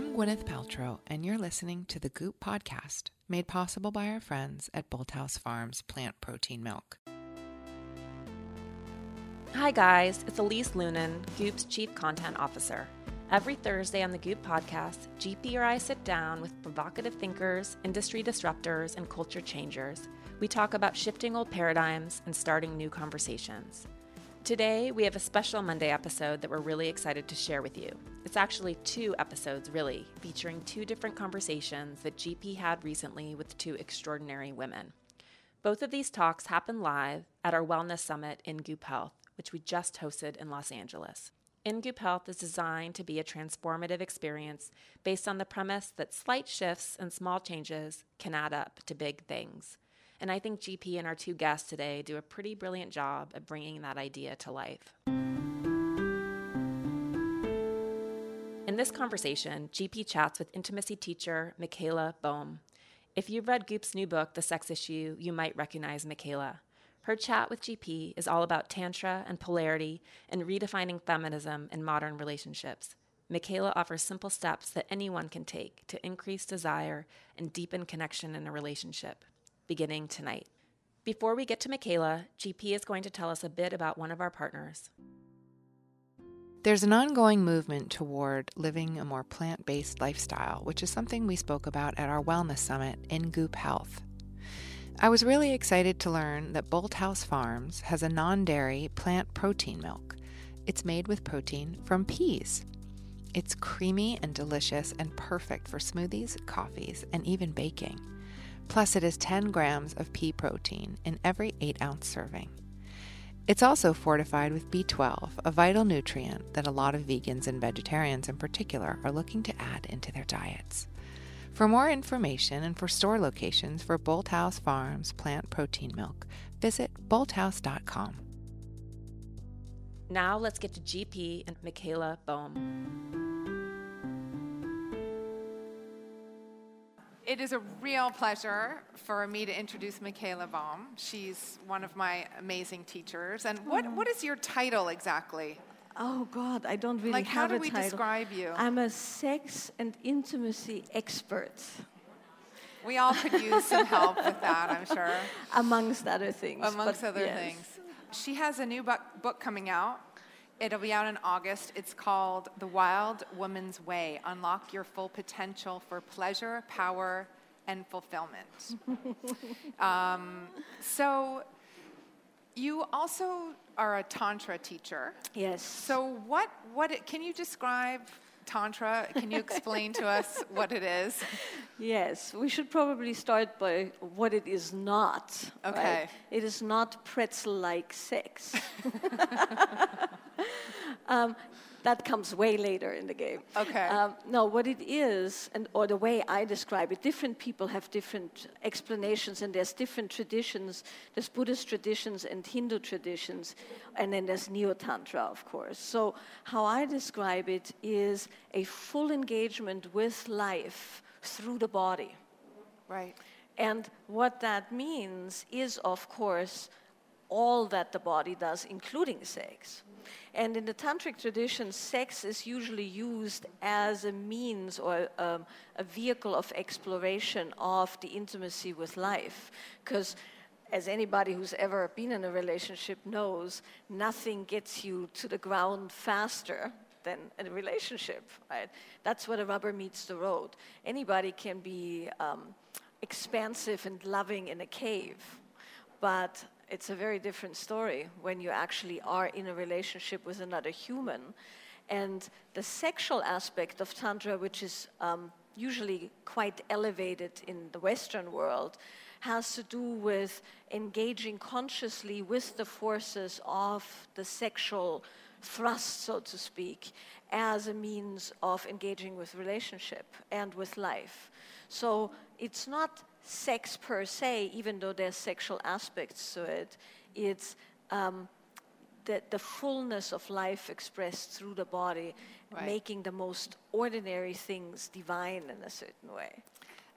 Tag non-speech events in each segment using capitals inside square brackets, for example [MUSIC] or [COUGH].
I'm Gwyneth Paltrow, and you're listening to the Goop Podcast, made possible by our friends at Bolthouse Farms Plant Protein Milk. Hi, guys. It's Elise Loehnen, Goop's Chief Content Officer. Every Thursday on the Goop podcast, GP or I sit down with provocative thinkers, industry disruptors, and culture changers. We talk about shifting old paradigms and starting new conversations. Today, we have a special Monday episode that we're really excited to share with you. It's actually two episodes, really, featuring two different conversations that GP had recently with two extraordinary women. Both of these talks happened live at our Wellness Summit in Goop Health, which we just hosted in Los Angeles. InGoop Health is designed to be a transformative experience based on the premise that slight shifts and small changes can add up to big things. And I think GP and our two guests today do a pretty brilliant job at bringing that idea to life. In this conversation, GP chats with intimacy teacher Michaela Boehm. If you've read Goop's new book, The Sex Issue, you might recognize Michaela. Her chat with GP is all about Tantra and polarity and redefining feminism in modern relationships. Michaela offers simple steps that anyone can take to increase desire and deepen connection in a relationship, beginning tonight. Before we get to Michaela, GP is going to tell us a bit about one of our partners. There's an ongoing movement toward living a more plant based lifestyle, which is something we spoke about at our Wellness Summit in Goop Health. I was really excited to learn that Bolthouse Farms has a non dairy plant protein milk. It's made with protein from peas. It's creamy and delicious and perfect for smoothies, coffees, and even baking. Plus, it has 10 grams of pea protein in every 8 ounce serving. It's also fortified with B12, a vital nutrient that a lot of vegans and vegetarians in particular are looking to add into their diets. For more information and for store locations for Bolthouse Farms plant protein milk, visit bolthouse.com. Now let's get to GP and Michaela Boehm. It is a real pleasure for me to introduce Michaela Boehm. She's one of my amazing teachers. And what, what is your title exactly? Oh God, I don't really Like, how do we title. describe you? I'm a sex and intimacy expert, We all could use some help with that, I'm sure, [LAUGHS] amongst other things. amongst other yes. things. She has a new book coming out. It'll be out in August. It's called The Wild Woman's Way Unlock Your Full Potential for Pleasure, Power, and Fulfillment. [LAUGHS] um, so, you also are a Tantra teacher. Yes. So what what it, can you describe tantra? Can you explain to us [LAUGHS] what it is? Yes, we should probably start by what it is not. right? Okay. It is not pretzel-like sex. [LAUGHS] [LAUGHS] um, that comes way later in the game. Okay. Um, no, what it is, and or the way I describe it, different people have different explanations, and there's different traditions. There's Buddhist traditions and Hindu traditions, and then there's Neo Tantra, of course. So how I describe it is a full engagement with life through the body. Right. And what that means is, of course, all that the body does, including sex. And in the tantric tradition, sex is usually used as a means or um, a vehicle of exploration of the intimacy with life. Because as anybody who's ever been in a relationship knows, nothing gets you to the ground faster than a relationship, right? That's where the rubber meets the road. Anybody can be um, expansive and loving in a cave, but it's a very different story when you actually are in a relationship with another human. And the sexual aspect of Tantra, which is um, usually quite elevated in the Western world, has to do with engaging consciously with the forces of the sexual thrust, so to speak, as a means of engaging with relationship and with life. So it's not sex per se, even though there's sexual aspects to it. It's um, the, the fullness of life expressed through the body, Right. making the most ordinary things divine in a certain way.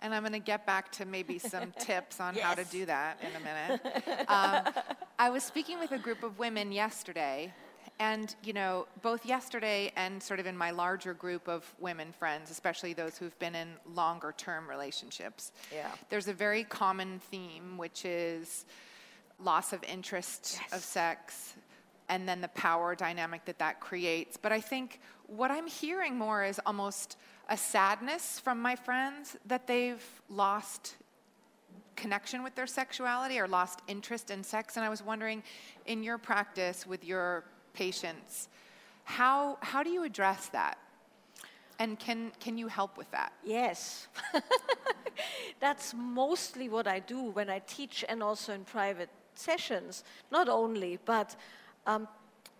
And I'm going to get back to maybe some [LAUGHS] tips on how to do that in a minute. [LAUGHS] Um, I was speaking with a group of women yesterday, And, you know, both yesterday and sort of in my larger group of women friends, especially those who've been in longer term relationships, Yeah. there's a very common theme, which is loss of interest of sex and then the power dynamic that that creates. But I think what I'm hearing more is almost a sadness from my friends that they've lost connection with their sexuality or lost interest in sex. And I was wondering, in your practice with your patients, how, how do you address that? And can, can you help with that? Yes. [LAUGHS] That's mostly what I do when I teach and also in private sessions. Not only, but um,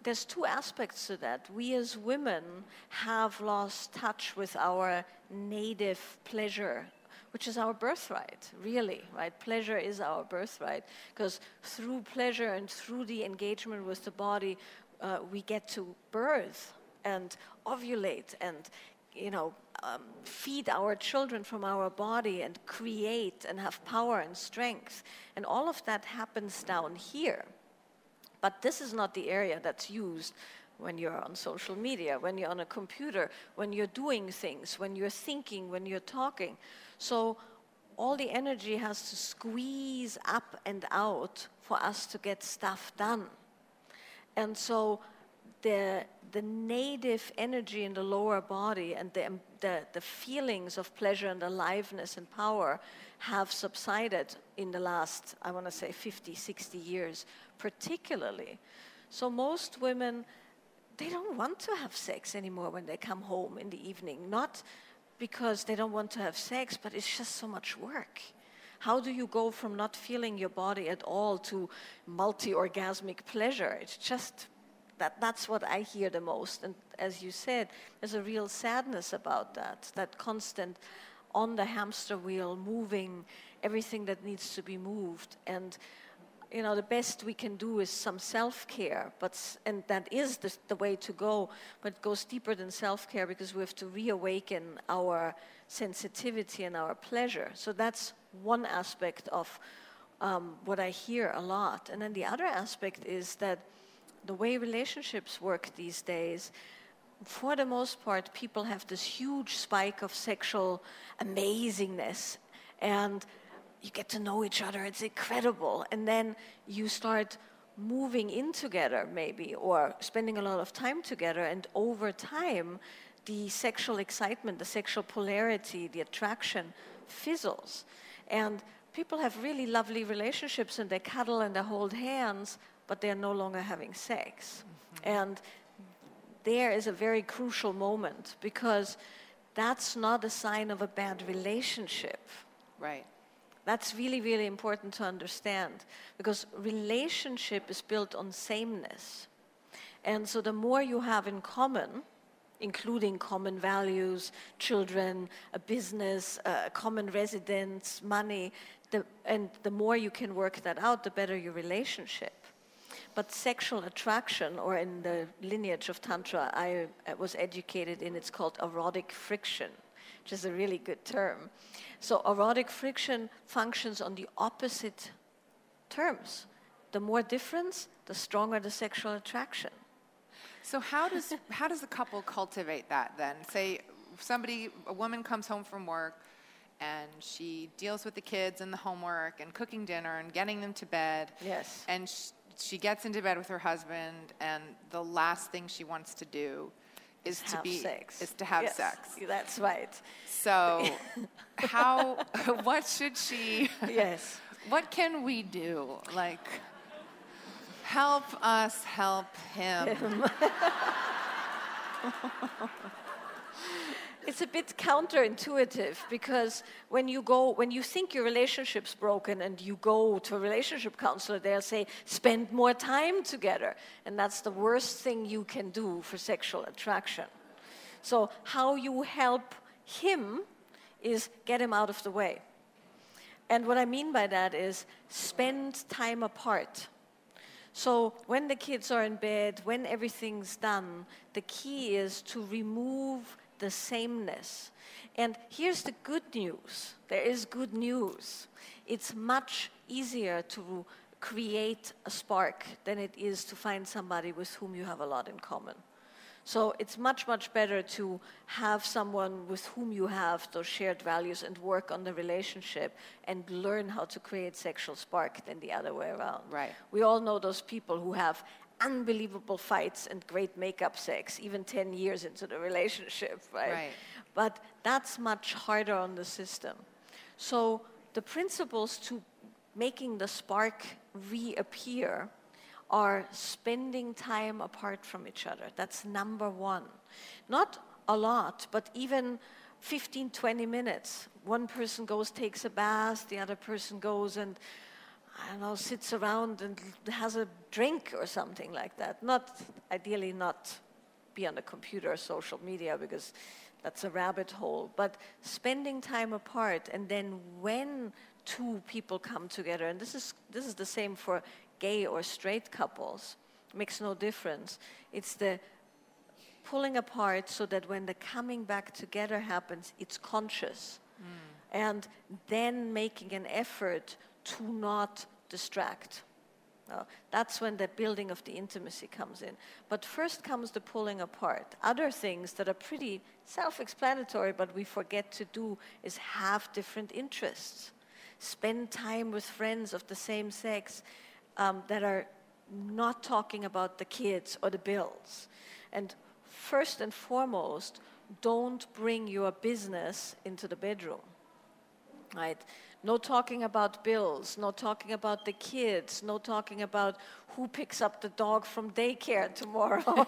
there's two aspects to that. We as women have lost touch with our native pleasure, which is our birthright, really, right? Pleasure is our birthright because through pleasure and through the engagement with the body, uh, we get to birth and ovulate and you know, um, feed our children from our body and create and have power and strength. And all of that happens down here. But this is not the area that's used when you're on social media, when you're on a computer, when you're doing things, when you're thinking, when you're talking. So all the energy has to squeeze up and out for us to get stuff done. And so the, the native energy in the lower body and the, um, the, the feelings of pleasure and aliveness and power have subsided in the last, I want to say, 50, 60 years, particularly. So most women, they don't want to have sex anymore when they come home in the evening. Not because they don't want to have sex, but it's just so much work. How do you go from not feeling your body at all to multi orgasmic pleasure? It's just that, that's what I hear the most. And as you said, there's a real sadness about that, that constant on the hamster wheel, moving everything that needs to be moved. And you know, the best we can do is some self-care, but and that is the, the way to go. But it goes deeper than self-care because we have to reawaken our sensitivity and our pleasure. So that's one aspect of um, what I hear a lot. And then the other aspect is that the way relationships work these days, for the most part, people have this huge spike of sexual amazingness, and you get to know each other. It's incredible, and then you start moving in together, maybe, or spending a lot of time together, and over time, the sexual excitement, the sexual polarity, the attraction fizzles, and people have really lovely relationships, and they cuddle and they hold hands, but they're no longer having sex, mm-hmm. and there is a very crucial moment because that's not a sign of a bad relationship. Right. That's really, really important to understand because relationship is built on sameness. And so the more you have in common, including common values, children, a business, a common residence, money, the, and the more you can work that out, the better your relationship. But sexual attraction, or in the lineage of Tantra, I was educated in, it's called erotic friction, which is a really good term. So, erotic friction functions on the opposite terms. The more difference, the stronger the sexual attraction. So how does [LAUGHS] how does a couple cultivate that then? Say somebody a woman comes home from work and she deals with the kids and the homework and cooking dinner and getting them to bed. Yes. And sh- she gets into bed with her husband and the last thing she wants to do is to have be sex. is to have Yes, sex. That's right. So [LAUGHS] how [LAUGHS] what should she Yes. [LAUGHS] what can we do? Like help us help him. It's a bit counterintuitive because when you go, when you think your relationship's broken and you go to a relationship counselor, they'll say, spend more time together. And that's the worst thing you can do for sexual attraction. So, how you help him is get him out of the way. And what I mean by that is spend time apart. So when the kids are in bed, when everything's done, the key is to remove the sameness. And here's the good news there is good news. It's much easier to create a spark than it is to find somebody with whom you have a lot in common. So it's much, much better to have someone with whom you have those shared values and work on the relationship and learn how to create sexual spark than the other way around. Right. We all know those people who have unbelievable fights and great makeup sex, even 10 years into the relationship, right? Right. But that's much harder on the system. So the principles to making the spark reappear are spending time apart from each other. That's number one. Not a lot, but even 15, 20 minutes. One person goes, takes a bath, the other person goes and, I don't know, sits around and has a drink or something like that. Not, ideally, not be on the computer or social media because that's a rabbit hole. But spending time apart and then when two people come together, and this is, this is the same for gay or straight couples, makes no difference. It's the pulling apart so that when the coming back together happens, it's conscious. Hmm. And then making an effort to not distract. Uh, that's when the building of the intimacy comes in. But first comes the pulling apart. Other things that are pretty self explanatory, but we forget to do, is have different interests. Spend time with friends of the same sex um, that are not talking about the kids or the bills. And first and foremost, don't bring your business into the bedroom. Right? No talking about bills, no talking about the kids, no talking about who picks up the dog from daycare [LAUGHS] tomorrow.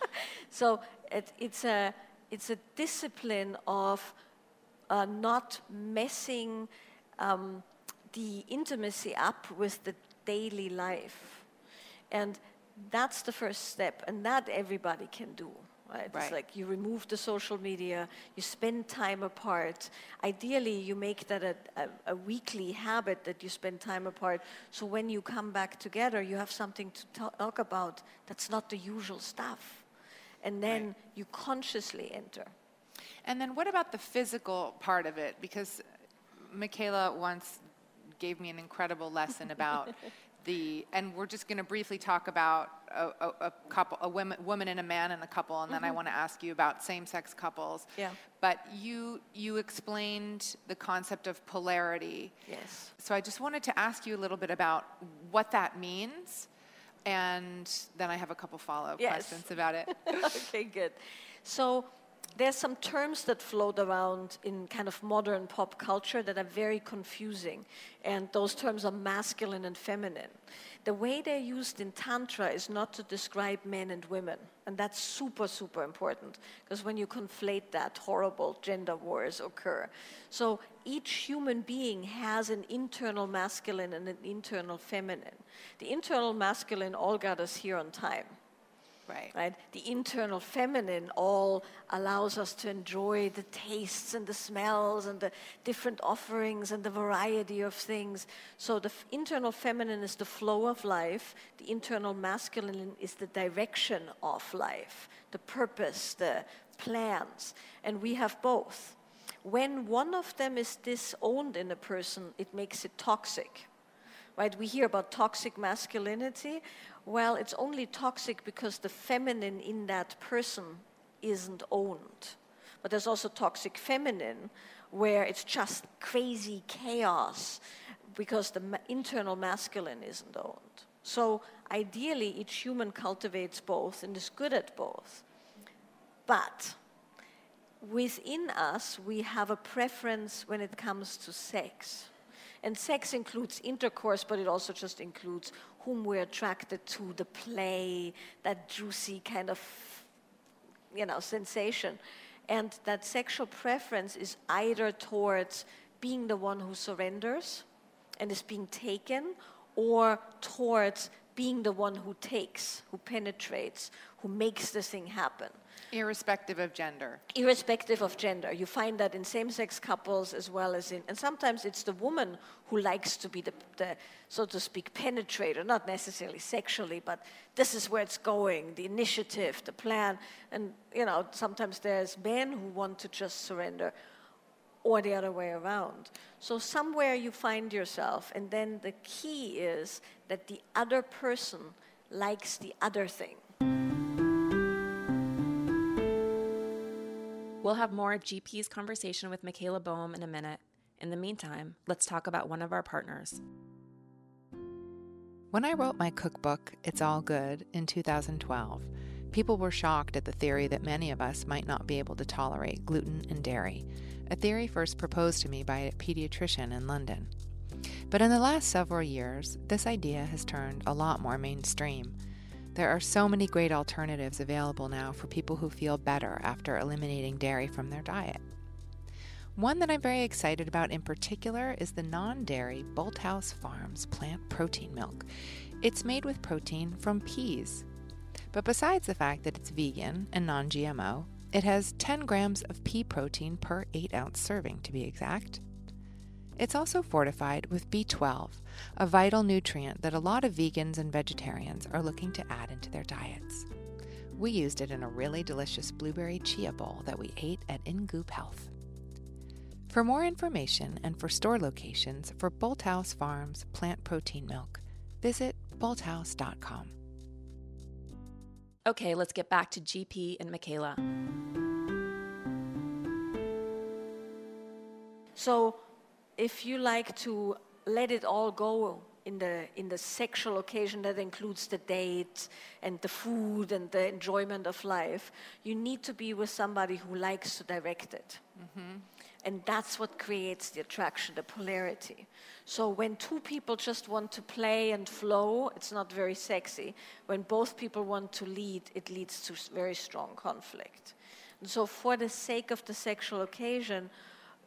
[LAUGHS] so it, it's, a, it's a discipline of uh, not messing um, the intimacy up with the daily life. And that's the first step, and that everybody can do. Right? Right. It's like you remove the social media, you spend time apart. Ideally, you make that a, a, a weekly habit that you spend time apart. So when you come back together, you have something to talk about that's not the usual stuff. And then you consciously enter. And then what about the physical part of it? Because Michaela once gave me an incredible lesson about [LAUGHS] the, and we're just going to briefly talk about a, a, a couple, a woman, woman and a man in a couple, and then I mm-hmm. want to ask you about same-sex couples. Yeah. But you you explained the concept of polarity. Yes. So I just wanted to ask you a little bit about what that means, and then I have a couple follow-up Yes. questions about it. [LAUGHS] okay, good. So there's some terms that float around in kind of modern pop culture that are very confusing, and those terms are masculine and feminine. The way they're used in Tantra is not to describe men and women, and that's super, super important, because when you conflate that, horrible gender wars occur. So each human being has an internal masculine and an internal feminine. The internal masculine all got us here on time right. right? The internal feminine all allows us to enjoy the tastes and the smells and the different offerings and the variety of things. So the internal feminine is the flow of life, the internal masculine is the direction of life, the purpose, the plans, and we have both. When one of them is disowned in a person, it makes it toxic right? We hear about toxic masculinity. Well, it's only toxic because the feminine in that person isn't owned. But there's also toxic feminine, where it's just crazy chaos because the ma- internal masculine isn't owned. So ideally, each human cultivates both and is good at both. But within us, we have a preference when it comes to sex. And sex includes intercourse, but it also just includes whom we're attracted to, the play, that juicy kind of, you know, sensation. And that sexual preference is either towards being the one who surrenders and is being taken, or towards being the one who takes, who penetrates, who makes the thing happen Irrespective of gender. irrespective of gender. You find that in same sex couples as well as in, and sometimes it's the woman who likes to be the, the, so to speak, penetrator, not necessarily sexually, but this is where it's going, the initiative, the plan. And, you know, sometimes there's men who want to just surrender. or the other way around. So somewhere you find yourself, and then the key is that the other person likes the other thing. We'll have more of GP's conversation with Michaela Boehm in a minute. In the meantime, let's talk about one of our partners. When I wrote my cookbook, It's All Good, in 2012, people were shocked at the theory that many of us might not be able to tolerate gluten and dairy, a theory first proposed to me by a pediatrician in London. But in the last several years, this idea has turned a lot more mainstream. There are so many great alternatives available now for people who feel better after eliminating dairy from their diet. One that I'm very excited about in particular is the non dairy Bolthouse Farms plant protein milk. It's made with protein from peas. But besides the fact that it's vegan and non GMO, it has 10 grams of pea protein per 8 ounce serving, to be exact. It's also fortified with B12, a vital nutrient that a lot of vegans and vegetarians are looking to add into their diets. We used it in a really delicious blueberry chia bowl that we ate at InGoop Health. For more information and for store locations for Bolthouse Farms plant protein milk, visit bolthouse.com. Okay, let's get back to GP and Michaela. So if you like to let it all go in the in the sexual occasion that includes the date and the food and the enjoyment of life, you need to be with somebody who likes to direct it. Mm-hmm. And that's what creates the attraction, the polarity. So when two people just want to play and flow, it's not very sexy. When both people want to lead, it leads to very strong conflict. And so for the sake of the sexual occasion,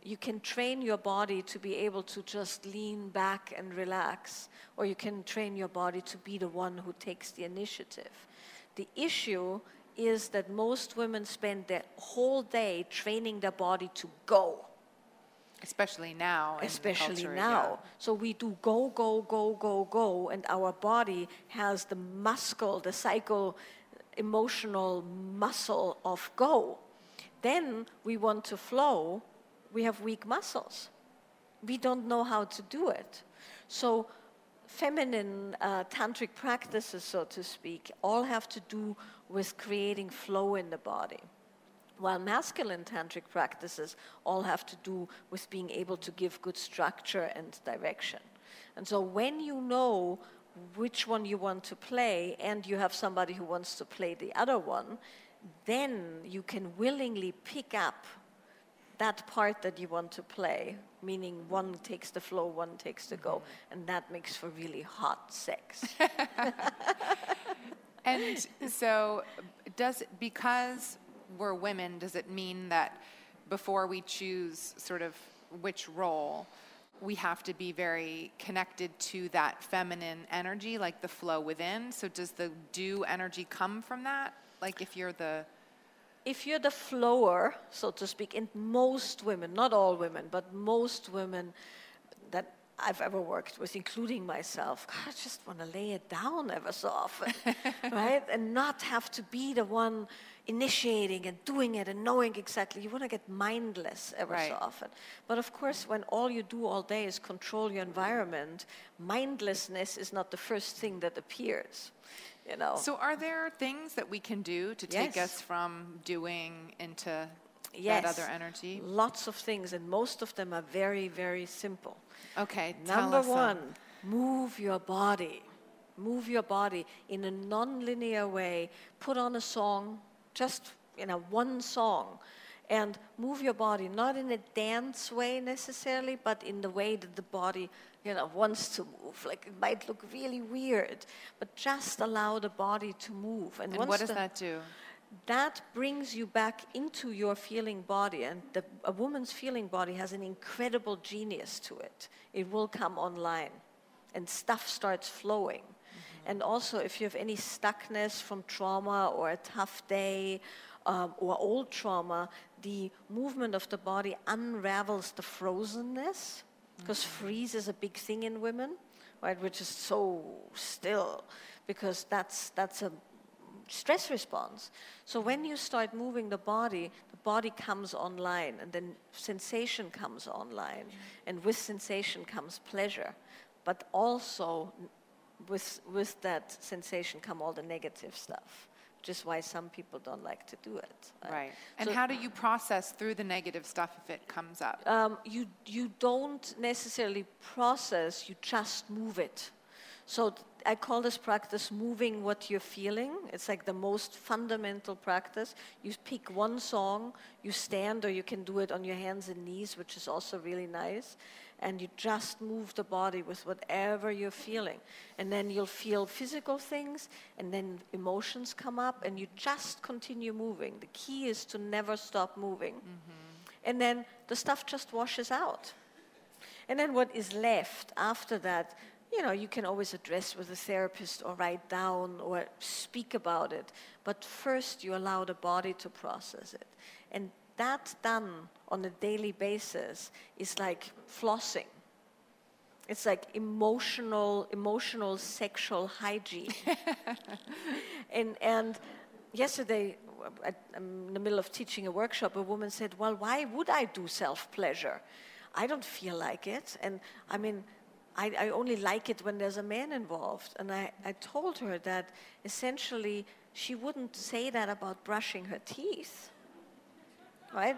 you can train your body to be able to just lean back and relax, or you can train your body to be the one who takes the initiative. The issue is that most women spend their whole day training their body to go. Especially now. Especially culture, now. yeah. So we do go, go, go, go, go, and our body has the muscle, the psycho emotional muscle of go. Then we want to flow, we have weak muscles. We don't know how to do it. So, feminine uh, tantric practices, so to speak, all have to do with creating flow in the body. While masculine tantric practices all have to do with being able to give good structure and direction. And so, when you know which one you want to play and you have somebody who wants to play the other one, then you can willingly pick up that part that you want to play, meaning one takes the flow, one takes the go, mm-hmm. and that makes for really hot sex. [LAUGHS] And so, does because we're women, does it mean that before we choose sort of which role, we have to be very connected to that feminine energy, like the flow within? So, does the do energy come from that? Like, if you're the if you're the flower, so to speak, in most women, not all women, but most women that I've ever worked with, including myself, God, I just want to lay it down ever so often, [LAUGHS] right? And not have to be the one initiating and doing it and knowing exactly. You want to get mindless ever Right. so often. But of course, when all you do all day is control your environment, mindlessness is not the first thing that appears. You know. So, are there things that we can do to take us from doing into yes, that other energy? Lots of things, and most of them are very, very simple. Okay, tell Number us some. one, move your body. Move your body in a non-linear way. Put on a song, just you know, one song, and move your body not in a dance way necessarily, but in the way that the body you know wants to move. Like it might look really weird, but just allow the body to move. And once what does the- that do? that brings you back into your feeling body and the, a woman's feeling body has an incredible genius to it it will come online and stuff starts flowing and also if you have any stuckness from trauma or a tough day um, or old trauma the movement of the body unravels the frozenness because mm-hmm. freeze is a big thing in women right which is so still because that's that's a stress response. So when you start moving the body, the body comes online and then sensation comes online. Mm-hmm. And with sensation comes pleasure. But also with, with that sensation come all the negative stuff which is why some people don't like to do it. Right. And So- how do you process through the negative stuff if it comes up? um, you, you don't necessarily process, you just move it. So I call this practice moving what you're feeling. It's like the most fundamental practice. You pick one song, you stand, or you can do it on your hands and knees, which is also really nice. And you just move the body with whatever you're feeling. And then you'll feel physical things, and then emotions come up, and you just continue moving. The key is to never stop moving. Mm-hmm. And then the stuff just washes out. And then what is left after that, you know, you can always address with a therapist or write down or speak about it. But first, you allow the body to process it. And that done on a daily basis is like flossing. It's like emotional, emotional sexual hygiene. [LAUGHS] and, and yesterday, I'm um, in the middle of teaching a workshop, a woman said, Well, why would I do self pleasure? I don't feel like it. And I mean, I, I only like it when there's a man involved. And I, I told her that essentially she wouldn't say that about brushing her teeth right?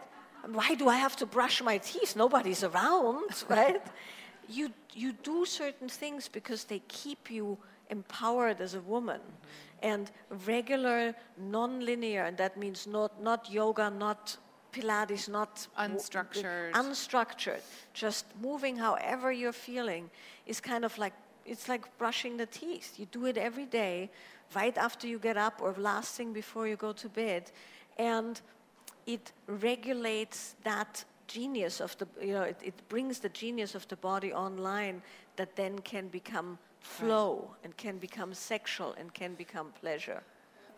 Why do I have to brush my teeth? Nobody's around, [LAUGHS] right? you, you do certain things because they keep you empowered as a woman. And regular, non-linear, and that means not, not yoga, not Pilates, not Unstructured. unstructured, just moving however you're feeling is kind of like it's like brushing the teeth. You do it every day, right after you get up or last thing before you go to bed, and it regulates that genius of the you know it, it brings the genius of the body online that then can become flow and can become sexual and can become pleasure.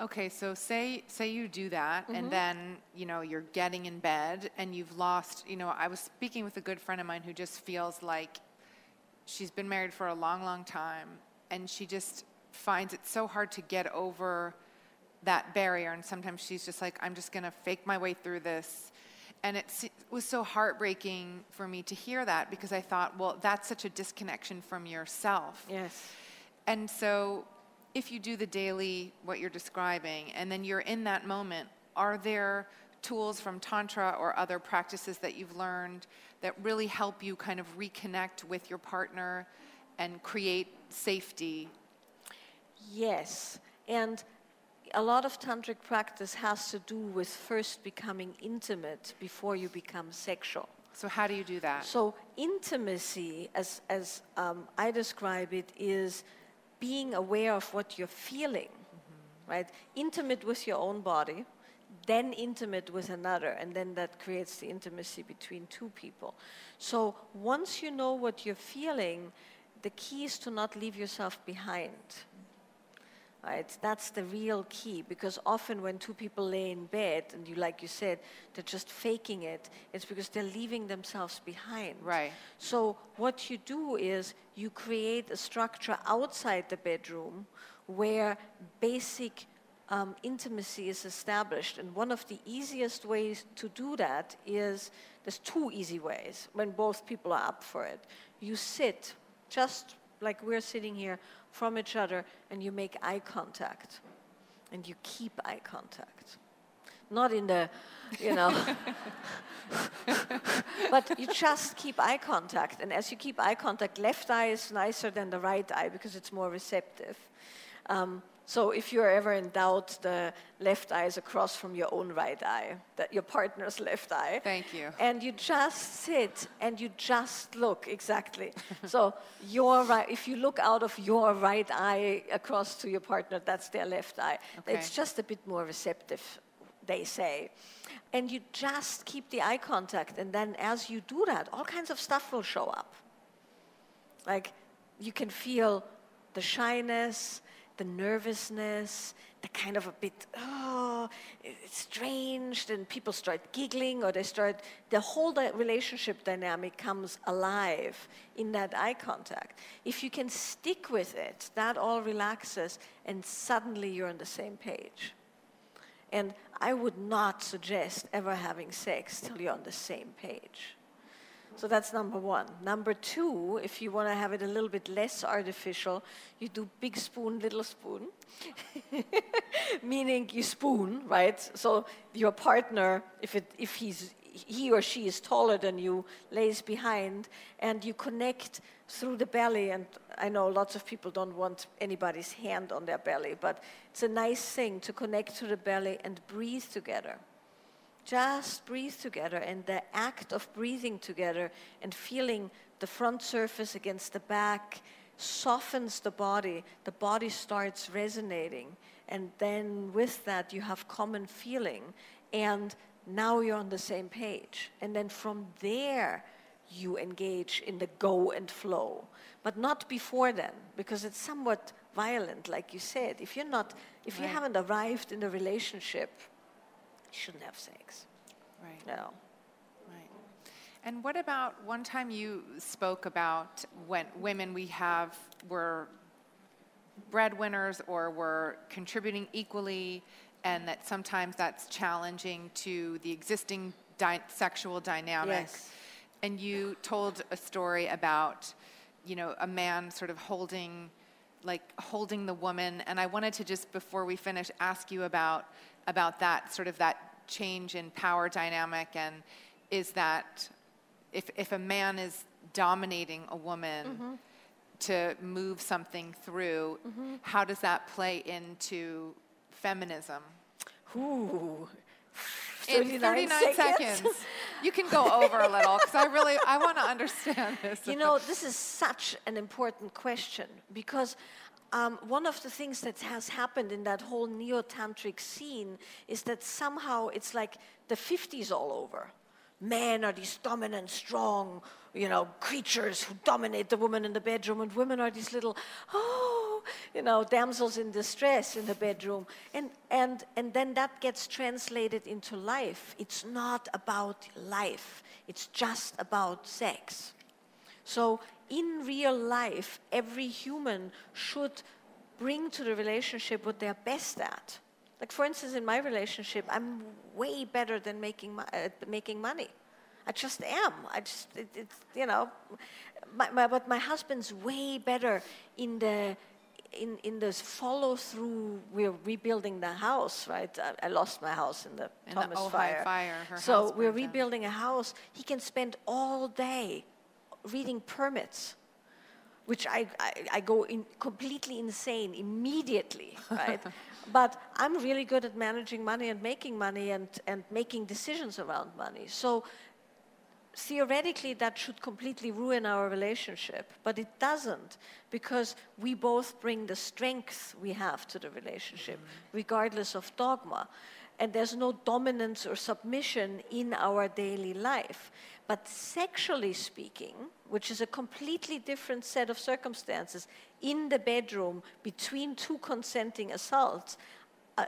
Okay, so say say you do that Mm-hmm. and then, you know, you're getting in bed and you've lost, you know, I was speaking with a good friend of mine who just feels like she's been married for a long, long time and she just finds it so hard to get over that barrier and sometimes she's just like I'm just going to fake my way through this. And it was so heartbreaking for me to hear that because I thought, well, that's such a disconnection from yourself. Yes. And so, if you do the daily, what you're describing, and then you're in that moment, are there tools from Tantra or other practices that you've learned that really help you kind of reconnect with your partner and create safety? Yes, and a lot of tantric practice has to do with first becoming intimate before you become sexual. So, how do you do that? So intimacy, as as um, I describe it, is being aware of what you're feeling, right? Intimate with your own body, then intimate with another, and then that creates the intimacy between two people. So once you know what you're feeling, the key is to not leave yourself behind right? That's the real key because often when two people lay in bed and you, like you said, they're just faking it, it's because they're leaving themselves behind. Right. So what you do is you create a structure outside the bedroom where basic um, intimacy is established. And one of the easiest ways to do that is there's two easy ways when both people are up for it. You sit just like we're sitting here from each other and you make eye contact and you keep eye contact. Not in the, you know, [LAUGHS] but you just keep eye contact. And as you keep eye contact, left eye is nicer than the right eye because it's more receptive. Um, so if you're ever in doubt, the left eye is across from your own right eye, that your partner's [LAUGHS] left eye. Thank you. And you just sit and you just look exactly. so your right, if you look out of your right eye across to your partner, that's their left eye. Okay. It's just a bit more receptive, they say. And you just keep the eye contact, and then as you do that, all kinds of stuff will show up. Like you can feel the shyness, the nervousness, the kind of a bit, oh, it's strange. Then people start giggling or they start, the whole relationship dynamic comes alive in that eye contact. If you can stick with it, that all relaxes and suddenly you're on the same page. And I would not suggest ever having sex till you're on the same page. So that's number one. Number two, if you want to have it a little bit less artificial, you do big spoon, little spoon. [LAUGHS] Meaning you spoon, right? So your partner, if, it, if he's, he or she is taller than you, lays behind, and you connect through the belly. And I know lots of people don't want anybody's hand on their belly, but it's a nice thing to connect to the belly and breathe together. Just breathe together, and the act of breathing together and feeling the front surface against the back softens the body. The body starts resonating, and then with that, you have common feeling, and now you're on the same page. And then from there, you engage in the go and flow, but not before then, because it's somewhat violent, like you said. If you're not, if you haven't arrived in the relationship, shouldn't have sex. Right. No. Right. And what about one time you spoke about when women we have were breadwinners or were contributing equally, and that sometimes that's challenging to the existing dy- sexual dynamic. Yes. And you told a story about, you know, a man sort of holding, like holding the woman. And I wanted to just before we finish ask you about about that sort of that change in power dynamic and is that if if a man is dominating a woman mm-hmm. to move something through, mm-hmm. how does that play into feminism? Ooh. In 39 seconds. [LAUGHS] You can go over a little because I really I want to understand this. You know, this is such an important question because um, one of the things that has happened in that whole neo tantric scene is that somehow it's like the 50s all over. Men are these dominant, strong, you know, creatures who dominate the woman in the bedroom, and women are these little, oh, you know, damsels in distress in the bedroom. And, and, and then that gets translated into life. It's not about life, it's just about sex. So, in real life, every human should bring to the relationship what they're best at. Like, for instance, in my relationship, I'm way better than making, at uh, making money. I just am. I just, it, it's, you know, my, my, but my husband's way better in the, in, in this follow through. We're rebuilding the house, right? I, I lost my house in the In Thomas Ojai fire. fire, so we're burned down. rebuilding a house. He can spend all day reading permits, which I, I, I go in completely insane immediately, [LAUGHS] right? but I'm really good at managing money and making money and, and making decisions around money. So theoretically that should completely ruin our relationship, but it doesn't because we both bring the strength we have to the relationship, mm-hmm. regardless of dogma. And there's no dominance or submission in our daily life. But sexually speaking, which is a completely different set of circumstances, in the bedroom between two consenting assaults,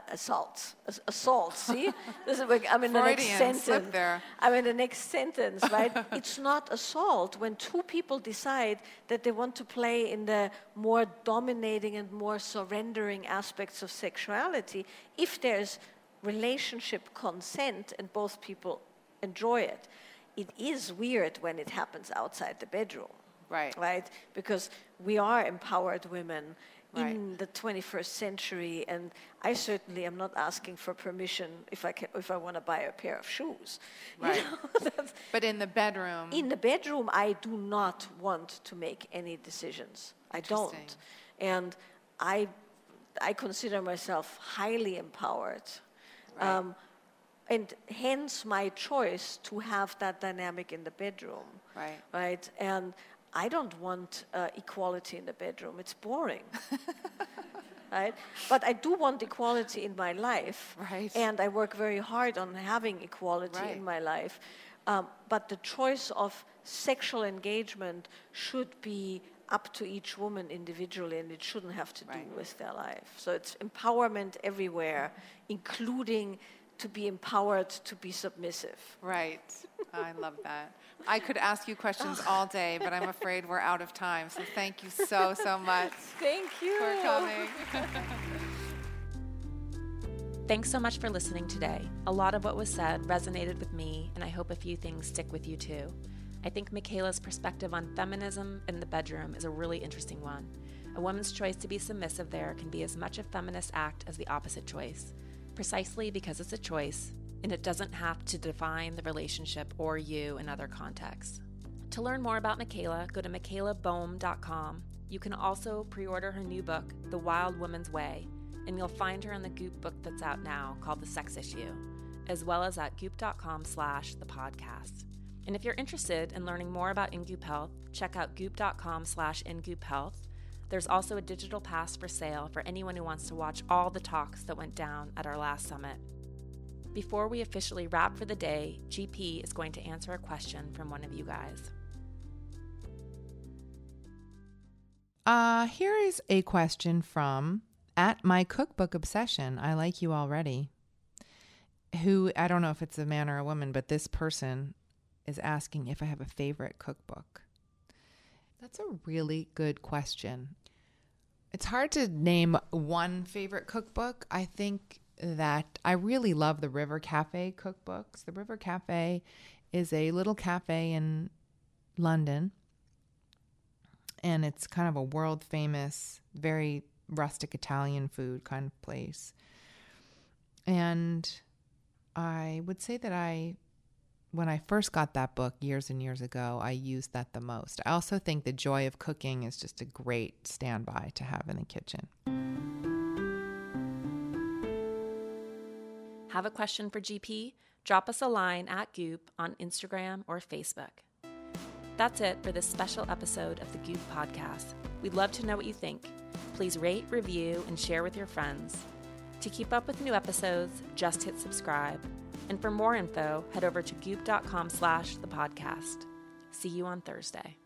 assaults, assaults. See, [LAUGHS] this is like, I'm in the next sentence. there. I'm in the next sentence, [LAUGHS] right? it's not assault when two people decide that they want to play in the more dominating and more surrendering aspects of sexuality. If there's relationship consent and both people enjoy it, it is weird when it happens outside the bedroom. Right. Right? Because we are empowered women Right. in the 21st century, and I certainly am not asking for permission if I, can, if I want to buy a pair of shoes. [LAUGHS] You Right. know, [LAUGHS] But in the bedroom, in the bedroom, I do not want to make any decisions. I don't. And I, I consider myself highly empowered. Right. Um, and hence my choice to have that dynamic in the bedroom. Right. Right? And I don't want uh, equality in the bedroom. It's boring. [LAUGHS] right? But I do want equality in my life. Right. And I work very hard on having equality Right. in my life. Um, but the choice of sexual engagement should be up to each woman individually, and it shouldn't have to do with their life. So it's empowerment everywhere, including to be empowered to be submissive. Right. I love that. I could ask you questions oh. all day, but I'm afraid we're out of time. So thank you so, so much [LAUGHS] Thank you. for coming. [LAUGHS] Thanks so much for listening today. A lot of what was said resonated with me, and I hope a few things stick with you too. I think Michaela's perspective on feminism in the bedroom is a really interesting one. A woman's choice to be submissive there can be as much a feminist act as the opposite choice, precisely because it's a choice and it doesn't have to define the relationship or you in other contexts. To learn more about Michaela, go to michaelaboehm.com. You can also pre order her new book, The Wild Woman's Way, and you'll find her in the Goop book that's out now called The Sex Issue, as well as at goop.com slash the podcast. And if you're interested in learning more about InGoop Health, check out goop.com slash InGoop Health. There's also a digital pass for sale for anyone who wants to watch all the talks that went down at our last summit. Before we officially wrap for the day, GP is going to answer a question from one of you guys. Uh, here is a question from at my cookbook obsession. I like you already. Who I don't know if it's a man or a woman, but this person is asking if I have a favorite cookbook. That's a really good question. It's hard to name one favorite cookbook. I think that I really love the River Cafe cookbooks. The River Cafe is a little cafe in London and it's kind of a world famous, very rustic Italian food kind of place. And I would say that I, when I first got that book years and years ago, I used that the most. I also think The Joy of Cooking is just a great standby to have in the kitchen. Have a question for GP? Drop us a line at Goop on Instagram or Facebook. That's it for this special episode of the Goop Podcast. We'd love to know what you think. Please rate, review, and share with your friends. To keep up with new episodes, just hit subscribe. And for more info, head over to goop.com slash the podcast. See you on Thursday.